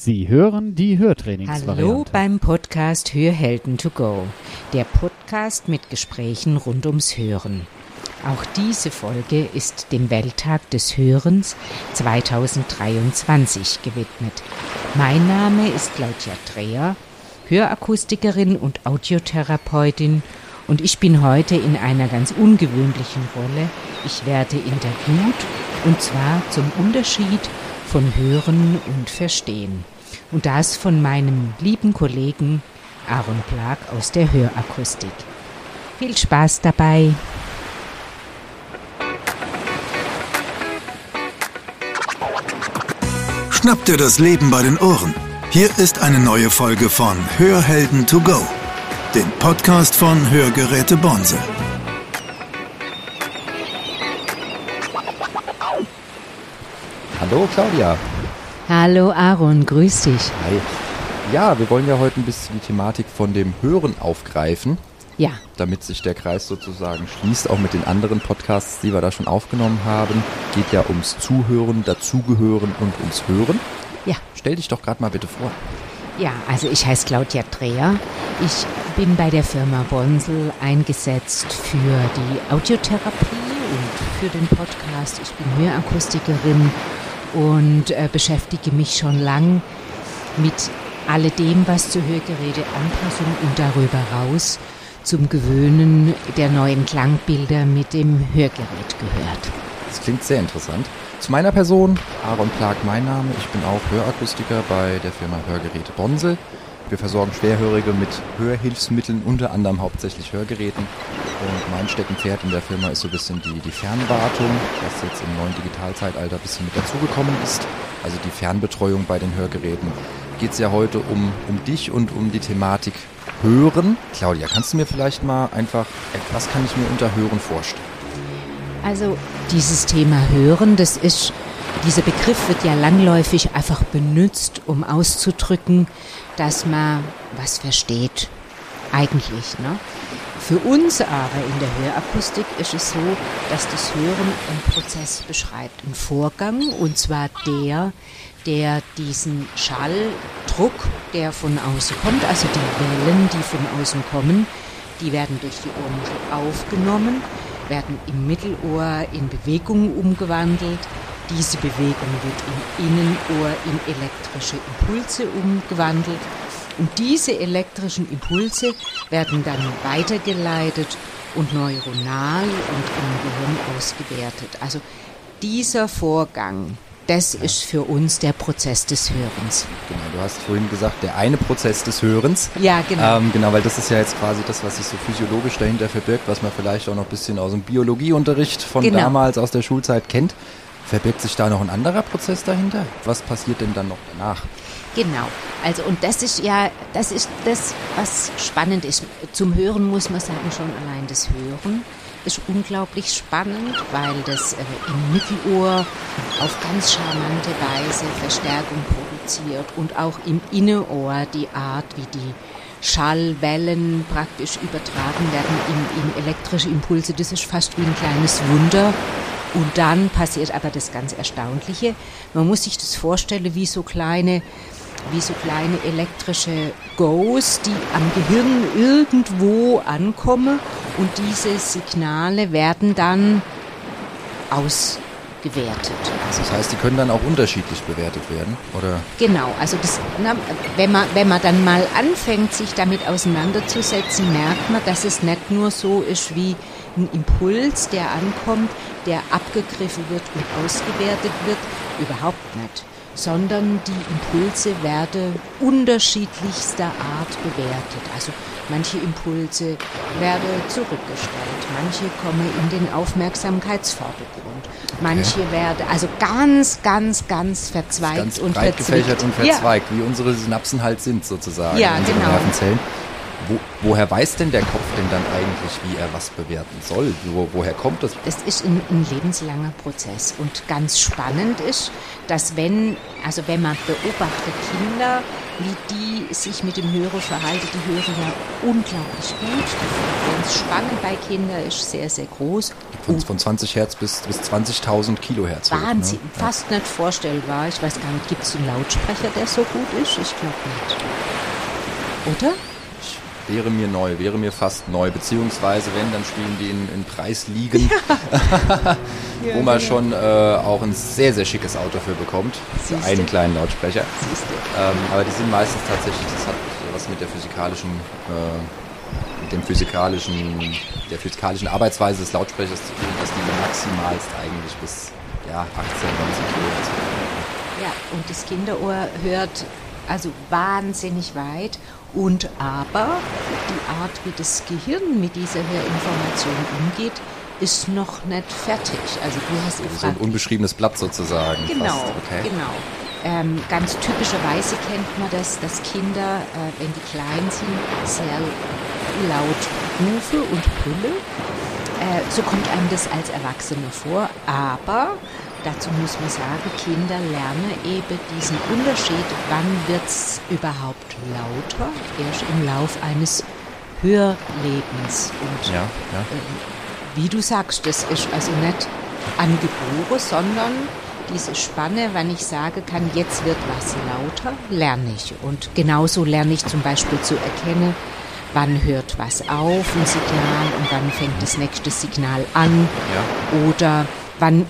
Sie hören die Hörtrainingsvariante. Hallo beim Podcast Hörhelden to go, der Podcast mit Gesprächen rund ums Hören. Auch diese Folge ist dem Welttag des Hörens 2023 gewidmet. Mein Name ist Claudia Dreher, Hörakustikerin und Audiotherapeutin und ich bin heute in einer ganz ungewöhnlichen Rolle. Ich werde interviewt und zwar zum Unterschied von Hören und Verstehen. Und das von meinem lieben Kollegen Aaron Plag aus der Hörakustik. Viel Spaß dabei! Schnapp dir das Leben bei den Ohren. Hier ist eine neue Folge von Hörhelden to go, dem Podcast von Hörgeräte Bonse. Hallo Claudia. Hallo Aaron, grüß dich. Hi. Ja, wir wollen ja heute ein bisschen die Thematik von dem Hören aufgreifen. Ja. Damit sich der Kreis sozusagen schließt, auch mit den anderen Podcasts, die wir da schon aufgenommen haben. Geht ja ums Zuhören, Dazugehören und ums Hören. Ja. Stell dich doch gerade mal bitte vor. Ja, also ich heiße Claudia Dreher. Ich bin bei der Firma Bonsel eingesetzt für die Audiotherapie und für den Podcast. Ich bin Hörakustikerin und äh, beschäftige mich schon lang mit alledem, was zur Hörgeräteanpassung und darüber raus zum Gewöhnen der neuen Klangbilder mit dem Hörgerät gehört. Das klingt sehr interessant. Zu meiner Person, Aaron Plag mein Name, ich bin auch Hörakustiker bei der Firma Hörgeräte Bonsel. Wir versorgen Schwerhörige mit Hörhilfsmitteln, unter anderem hauptsächlich Hörgeräten. Und mein Steckenpferd in der Firma ist so ein bisschen die, die Fernwartung, was jetzt im neuen Digitalzeitalter ein bisschen mit dazugekommen ist. Also die Fernbetreuung bei den Hörgeräten. Geht es ja heute um, um dich und um die Thematik Hören. Claudia, kannst du mir vielleicht mal einfach, was kann ich mir unter Hören vorstellen? Also dieses Thema Hören, das ist, dieser Begriff wird ja langläufig einfach benutzt, um auszudrücken, dass man was versteht. Eigentlich, ne? Für uns aber in der Hörakustik ist es so, dass das Hören einen Prozess beschreibt, einen Vorgang, und zwar der, der diesen Schalldruck, der von außen kommt, also die Wellen, die von außen kommen, die werden durch die Ohrmuschel aufgenommen, werden im Mittelohr in Bewegung umgewandelt. Diese Bewegung wird im Innenohr in elektrische Impulse umgewandelt und diese elektrischen Impulse werden dann weitergeleitet und neuronal und im Gehirn ausgewertet. Also dieser Vorgang, das ja. ist für uns der Prozess des Hörens. Genau, du hast vorhin gesagt, der eine Prozess des Hörens. Ja, genau. Ähm, genau, weil das ist ja jetzt quasi das, was sich so physiologisch dahinter verbirgt, was man vielleicht auch noch ein bisschen aus dem Biologieunterricht von genau. damals aus der Schulzeit kennt. Verbirgt sich da noch ein anderer Prozess dahinter? Was passiert denn dann noch danach? Genau. Also und das ist ja, das ist das, was spannend ist. Zum Hören muss man sagen, schon allein das Hören ist unglaublich spannend, weil das äh, im Mittelohr auf ganz charmante Weise Verstärkung produziert und auch im Innenohr die Art, wie die Schallwellen praktisch übertragen werden in, in elektrische Impulse. Das ist fast wie ein kleines Wunder. Und dann passiert aber das ganz Erstaunliche. Man muss sich das vorstellen wie so kleine wie so kleine elektrische Goes, die am Gehirn irgendwo ankommen und diese Signale werden dann ausgewertet. Also das heißt, die können dann auch unterschiedlich bewertet werden, oder? Genau, also das, na, wenn, man, wenn man dann mal anfängt, sich damit auseinanderzusetzen, merkt man, dass es nicht nur so ist wie ein Impuls, der ankommt, der abgegriffen wird und ausgewertet wird, überhaupt nicht sondern die Impulse werden unterschiedlichster Art bewertet. Also manche Impulse werden zurückgestellt, manche kommen in den Aufmerksamkeitsvordergrund, manche okay. werden also ganz, ganz, ganz verzweigt ganz und breit gefächert und verzweigt, ja. wie unsere Synapsen halt sind sozusagen, ja, unsere genau. Nervenzellen. Wo, woher weiß denn der Kopf denn dann eigentlich, wie er was bewerten soll? Wo, woher kommt das? Das ist ein, ein, lebenslanger Prozess und ganz spannend ist, dass wenn, also wenn man beobachtet Kinder, wie die sich mit dem Hörer verhalten, die hören ja unglaublich gut. Die Frequenzspanne bei Kindern ist sehr, sehr groß. Von, von 20 Hertz bis, bis 20.000 Kilohertz. Wahnsinn, ne? fast ja. nicht vorstellbar. Ich weiß gar nicht, gibt es einen Lautsprecher, der so gut ist? Ich glaube nicht. Oder? Wäre mir neu, wäre mir fast neu, beziehungsweise wenn, dann spielen die in, in Preisligen, ja. wo man schon äh, auch ein sehr, sehr schickes Auto für bekommt, für einen kleinen Lautsprecher. Ähm, aber die sind meistens tatsächlich, das hat was mit der physikalischen, äh, mit dem physikalischen, der physikalischen Arbeitsweise des Lautsprechers zu tun, dass die maximalst eigentlich bis ja, 18, 19 Kilohertz. Ja, und das Kinderohr hört also wahnsinnig weit und aber die Art, wie das Gehirn mit dieser Herinformation umgeht, ist noch nicht fertig. Also du hast gefragt. So ein unbeschriebenes Blatt sozusagen. Genau, okay. genau. Ähm, ganz typischerweise kennt man das, dass Kinder, äh, wenn die klein sind, sehr laut rufe und brülle. Äh, so kommt einem das als Erwachsener vor. Aber Dazu muss man sagen, Kinder lernen eben diesen Unterschied, wann wird es überhaupt lauter, erst im Lauf eines Hörlebens. Und ja, ja. Äh, wie du sagst, das ist also nicht angeboren, sondern diese Spanne, wenn ich sage kann, jetzt wird was lauter, lerne ich. Und genauso lerne ich zum Beispiel zu erkennen, wann hört was auf, ein Signal, und wann fängt das nächste Signal an. Ja. Oder wann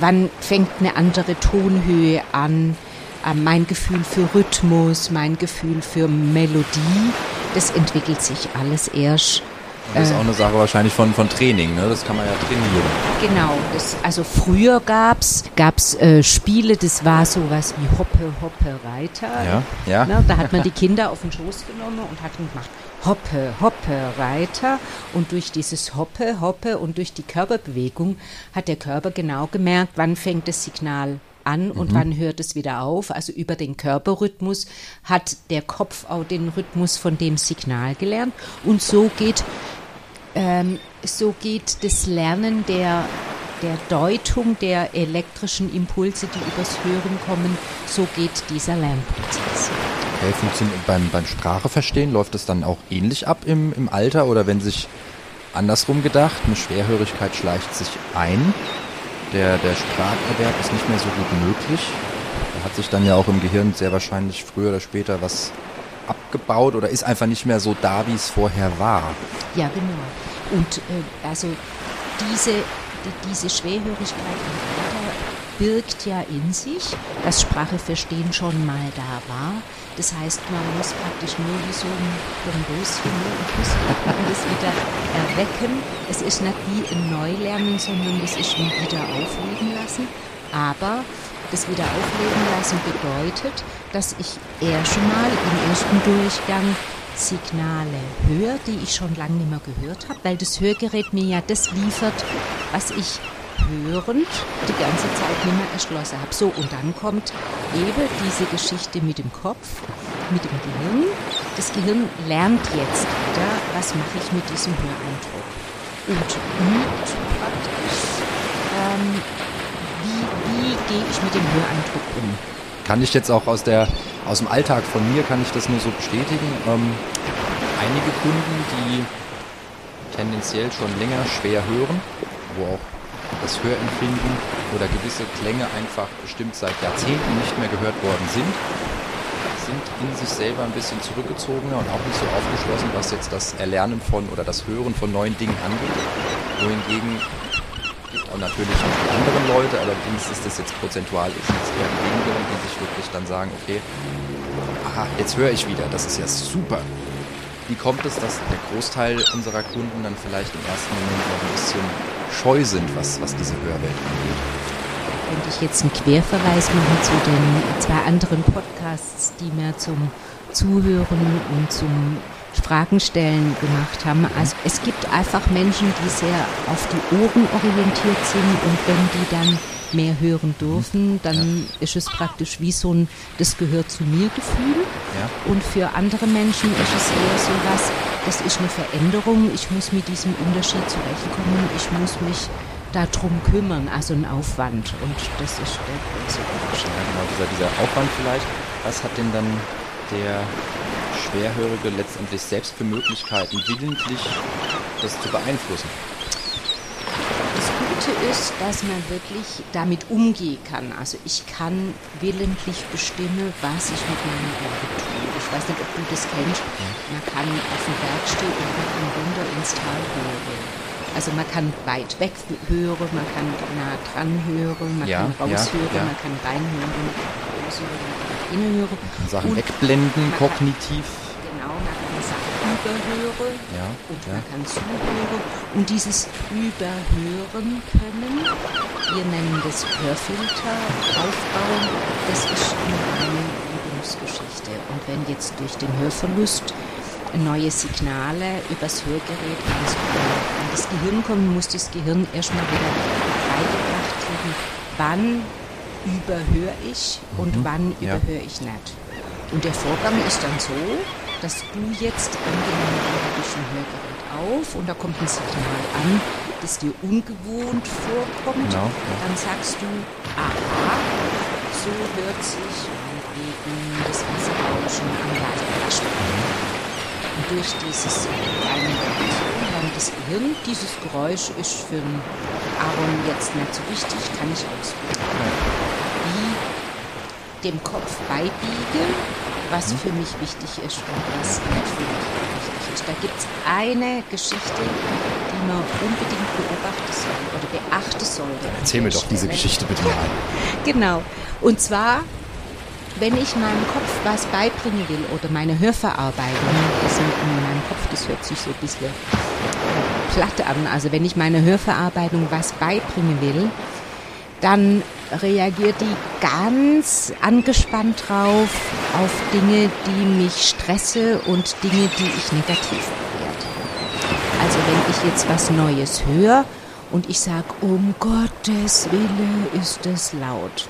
wann fängt eine andere Tonhöhe an, äh, mein Gefühl für Rhythmus, mein Gefühl für Melodie, das entwickelt sich alles erst. Und das ist auch eine Sache wahrscheinlich von, von Training, ne? das kann man ja trainieren. Genau, das, also früher gab es gab's, äh, Spiele, das war sowas wie Hoppe, Hoppe, Reiter. Ja, ja. Ne? Da hat man die Kinder auf den Schoß genommen und hat gemacht Hoppe, Hoppe, Reiter. Und durch dieses Hoppe, Hoppe und durch die Körperbewegung hat der Körper genau gemerkt, wann fängt das Signal an und mhm. wann hört es wieder auf. Also über den Körperrhythmus hat der Kopf auch den Rhythmus von dem Signal gelernt. Und so geht, ähm, so geht das Lernen der, der Deutung der elektrischen Impulse, die übers Hören kommen, so geht dieser Lernprozess. Okay, funktioniert beim, beim Spracheverstehen läuft es dann auch ähnlich ab im, im Alter oder wenn sich andersrum gedacht, eine Schwerhörigkeit schleicht sich ein, der, der Spracherwerb ist nicht mehr so gut möglich. Da hat sich dann ja auch im Gehirn sehr wahrscheinlich früher oder später was abgebaut oder ist einfach nicht mehr so da, wie es vorher war. Ja, genau. Und äh, also diese, die, diese Schwerhörigkeit im Alter birgt ja in sich, dass Spracheverstehen schon mal da war, das heißt, man muss praktisch nur wie so ein Bonbonschen und das wieder erwecken. Es ist nicht wie ein Neulernen, sondern das ist wie wieder aufleben lassen. Aber das wieder aufleben lassen bedeutet, dass ich erst mal im ersten Durchgang Signale höre, die ich schon lange nicht mehr gehört habe, weil das Hörgerät mir ja das liefert, was ich hörend die ganze Zeit nicht mehr erschlossen habe. So, und dann kommt eben diese Geschichte mit dem Kopf, mit dem Gehirn. Das Gehirn lernt jetzt wieder, was mache ich mit diesem Höreindruck. Und mit praktisch, ähm, gehe ich mit dem Höreindruck um. Kann ich jetzt auch aus, der, aus dem Alltag von mir, kann ich das nur so bestätigen. Ähm, einige Kunden, die tendenziell schon länger schwer hören, wo auch das Hörempfinden oder gewisse Klänge einfach bestimmt seit Jahrzehnten nicht mehr gehört worden sind, sind in sich selber ein bisschen zurückgezogener und auch nicht so aufgeschlossen, was jetzt das Erlernen von oder das Hören von neuen Dingen angeht. Wohingegen auch natürlich auch die anderen Leute, allerdings ist das jetzt prozentual ist jetzt eher die die sich wirklich dann sagen, okay, aha, jetzt höre ich wieder, das ist ja super. Wie kommt es, dass der Großteil unserer Kunden dann vielleicht im ersten Moment noch ein bisschen scheu sind, was, was diese Hörwelt angeht? Könnte ich jetzt einen Querverweis machen zu den zwei anderen Podcasts, die mir zum Zuhören und zum Fragenstellen gemacht haben. Also es gibt einfach Menschen, die sehr auf die Ohren orientiert sind und wenn die dann mehr hören dürfen, dann ja. ist es praktisch wie so ein, das gehört zu mir Gefühl. Ja. Und für andere Menschen ist es eher so was, das ist eine Veränderung, ich muss mit diesem Unterschied zurechtkommen, ich muss mich darum kümmern, also ein Aufwand. Und das ist der große Unterschied. Ja, genau, dieser, dieser Aufwand vielleicht, was hat denn dann der Schwerhörige letztendlich selbst für Möglichkeiten, willentlich das zu beeinflussen? Gute ist, dass man wirklich damit umgehen kann. Also ich kann willentlich bestimmen, was ich mit meinem Ohren tue. Ich weiß nicht, ob du das kennst. Man kann auf dem Berg stehen und man kann runter ins Tal hören. Also man kann weit weg hören, man kann nah dran hören, man ja, kann raushören, ja, ja. man kann reinhören, raushören, man kann hinhören. Man kann Sachen und wegbblenden, kognitiv überhöre ja, und ja. man kann zuhören. Und dieses Überhören können, wir nennen das Hörfilter aufbauen, das ist nur eine Übungsgeschichte. Und wenn jetzt durch den Hörverlust neue Signale übers Hörgerät ans, an das Gehirn kommen, muss das Gehirn erstmal wieder beigebracht kriegen, wann überhöre ich und mhm, wann ja. überhöre ich nicht. Und der Vorgang ist dann so, dass du jetzt angenommen du hast ein Hörgerät auf und da kommt ein Signal an, das dir ungewohnt vorkommt, genau, ja. dann sagst du, aha, so hört sich meinetwegen das Wasserrauschen am Leitwaschbecken. Und durch dieses kleine dann das Gehirn, dieses Geräusch ist für den Aaron jetzt nicht so wichtig, kann ich ausprobieren. Wie dem Kopf beibiegen was für mich wichtig ist und was nicht für mich wichtig ist. Da gibt es eine Geschichte, die man unbedingt beobachten soll oder beachten sollte. Erzähl mir doch diese Geschichte bitte mal. genau. Und zwar, wenn ich meinem Kopf was beibringen will oder meine Hörverarbeitung, das in meinem Kopf, das hört sich so ein bisschen platt an, also wenn ich meine Hörverarbeitung was beibringen will, dann reagiert die ganz angespannt drauf auf Dinge, die mich stresse und Dinge, die ich negativ bewerte. Also wenn ich jetzt was Neues höre und ich sage, um Gottes Wille ist es laut,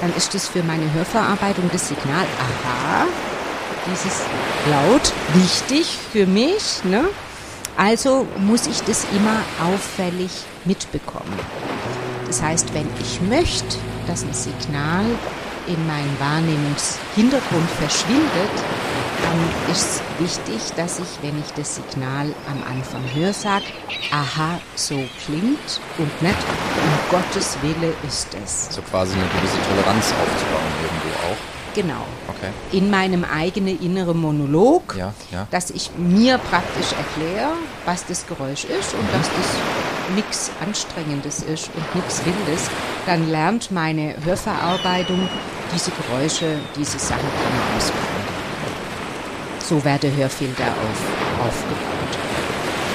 dann ist es für meine Hörverarbeitung das Signal, aha, dieses laut, wichtig für mich, ne? Also muss ich das immer auffällig mitbekommen. Das heißt, wenn ich möchte, dass ein Signal in meinem Wahrnehmungshintergrund verschwindet, dann ist es wichtig, dass ich, wenn ich das Signal am Anfang höre, sage, aha, so klingt und nicht, um Gottes Wille ist es. So quasi eine gewisse Toleranz aufzubauen irgendwo auch. Genau. Okay. In meinem eigenen inneren Monolog, ja, ja. dass ich mir praktisch erkläre, was das Geräusch ist und mhm. dass das nichts Anstrengendes ist und nichts Wildes, dann lernt meine Hörverarbeitung diese Geräusche, diese Sachen kann ausbauen. So wird der Hörfilter auf, aufgebaut.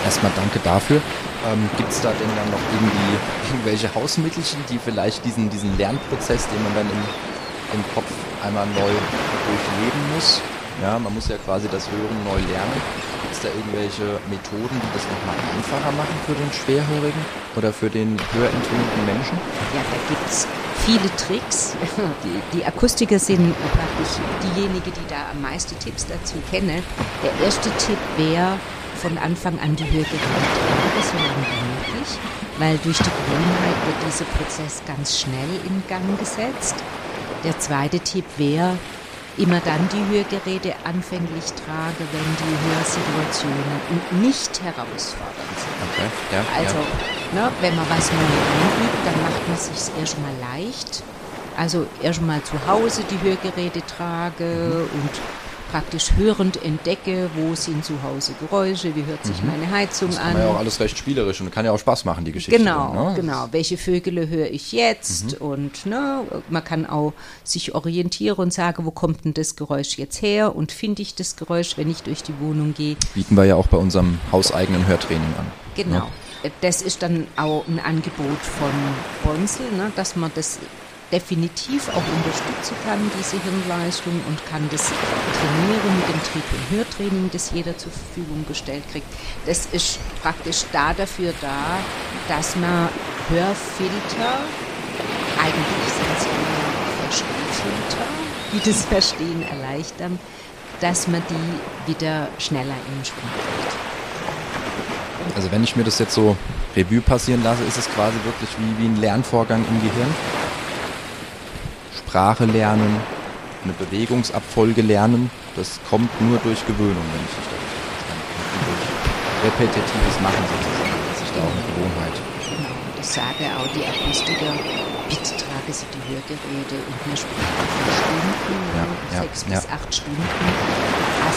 Erstmal danke dafür. Ähm, Gibt es da denn dann noch irgendwie irgendwelche Hausmittelchen, die vielleicht diesen, diesen Lernprozess, den man dann im, im Kopf einmal neu durchleben muss. Ja, man muss ja quasi das Hören neu lernen. Gibt es da irgendwelche Methoden, die das nochmal einfacher machen für den Schwerhörigen oder für den hörentwöhnten Menschen? Ja, da gibt es viele Tricks. Die, die, Akustiker sind praktisch diejenigen, die da am meisten Tipps dazu kennen. Der erste Tipp wäre, von Anfang an die Hörgeräte so lange wie möglich, weil durch die Gewohnheit wird dieser Prozess ganz schnell in Gang gesetzt. Der zweite Tipp wäre, immer dann die Hörgeräte anfänglich trage, wenn die Hörsituationen nicht herausfordernd sind. Okay, ja, also, ja. Ne, wenn man was Neues einübt, dann macht man sich erstmal leicht. Also erstmal zu Hause die Hörgeräte trage mhm. und praktisch hörend entdecke, wo sind zu Hause Geräusche, wie hört sich mhm. meine Heizung das an. Das ja auch alles recht spielerisch und kann ja auch Spaß machen, die Geschichte. Genau, dann, ne? genau. Welche Vögel höre ich jetzt? Mhm. Und ne, man kann auch sich orientieren und sagen, wo kommt denn das Geräusch jetzt her? Und finde ich das Geräusch, wenn ich durch die Wohnung gehe? Bieten wir ja auch bei unserem hauseigenen Hörtraining an. Genau. Ne? Das ist dann auch ein Angebot von Bonsel, ne, dass man das definitiv auch unterstützen kann, diese Hirnleistung, und kann das trainieren mit dem Trieb- und Hörtraining, das jeder zur Verfügung gestellt kriegt. Das ist praktisch da dafür da, dass man Hörfilter eigentlich sind es Verstehfilter, die das Verstehen erleichtern, dass man die wieder schneller in den Sprung kriegt. Also wenn ich mir das jetzt so Revue passieren lasse, ist es quasi wirklich wie, wie ein Lernvorgang im Gehirn. Sprache lernen, eine Bewegungsabfolge lernen, das kommt nur durch Gewöhnung, wenn ich nicht damit verstanden Durch repetitives Machen sozusagen, dass ich da auch eine Gewohnheit. Genau, das sage auch die Akustiker, bitte trage Sie die Hörgeräte und wir sprechen für Stunden, Ja, ja, sechs ja. bis acht Stunden,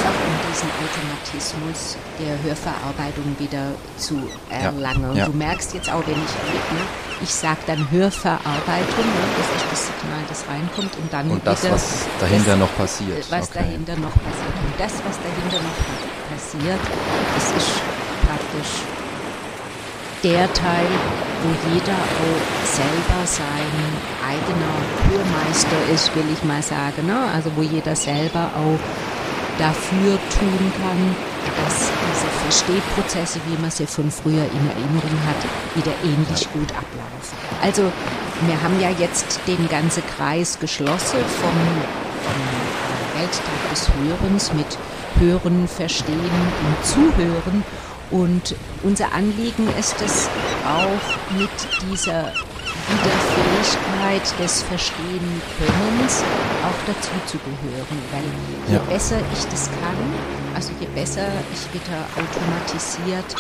einfach um diesen Automatismus der Hörverarbeitung wieder zu erlangen. Und ja. Du merkst jetzt auch, wenn ich rede, ne, ich sage dann Hörverarbeitung, ne, das ist das Signal, das reinkommt und dann Und das, wieder was dahinter das, noch passiert. was Okay. dahinter noch passiert. Und das, was dahinter noch passiert, das ist praktisch der Teil, wo jeder auch selber sein eigener Hörmeister ist, will ich mal sagen. Ne? Also wo jeder selber auch dafür tun kann, dass diese Verstehprozesse, wie man sie von früher in Erinnerung hat, wieder ähnlich gut ablaufen. Also wir haben ja jetzt den ganzen Kreis geschlossen vom, vom äh, Welttag des Hörens mit Hören, Verstehen und Zuhören. Und unser Anliegen ist es auch mit dieser Wiederfähigkeit des Verstehen-Könnens auch dazu zu gehören. Weil je Ja. besser ich das kann, also je besser ich wieder automatisiert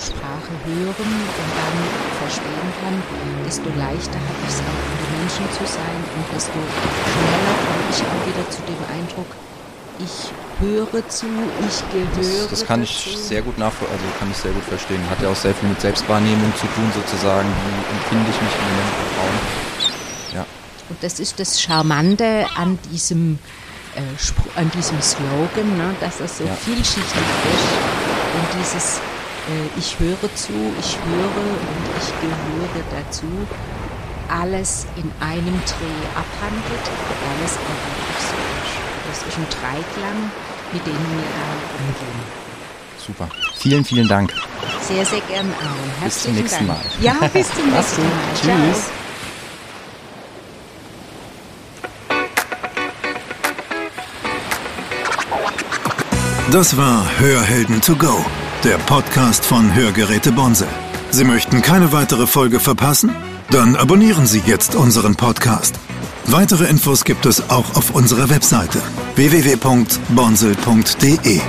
Sprache hören und dann verstehen kann, desto leichter habe ich es auch unter Menschen zu sein und desto schneller komme ich auch wieder zu dem Eindruck, ich höre zu, ich gehöre Das, das kann dazu. ich sehr gut nachvollziehen, also kann ich sehr gut verstehen. Hat ja auch sehr viel mit Selbstwahrnehmung zu tun, sozusagen. Wie empfinde ich mich Moment im Raum? Und das ist das Charmante an diesem, äh, an diesem Slogan, ne, dass er so Ja. vielschichtig ist. Und dieses äh, Ich höre zu, ich höre und ich gehöre dazu, alles in einem Dreh abhandelt, weil es auch wirklich so ist. Das ist ein Dreiklang, mit dem wir da umgehen. super. Vielen, vielen Dank. Sehr, sehr gern, Aaron. Bis zum Herzlichen nächsten Dank. Mal. Ja, bis zum nächsten. Mal. Tschüss. Ciao. Das war Hörhelden to go, der Podcast von Hörgeräte Bonse. Sie möchten keine weitere Folge verpassen? Dann abonnieren Sie jetzt unseren Podcast. Weitere Infos gibt es auch auf unserer Webseite www.bonsel.de.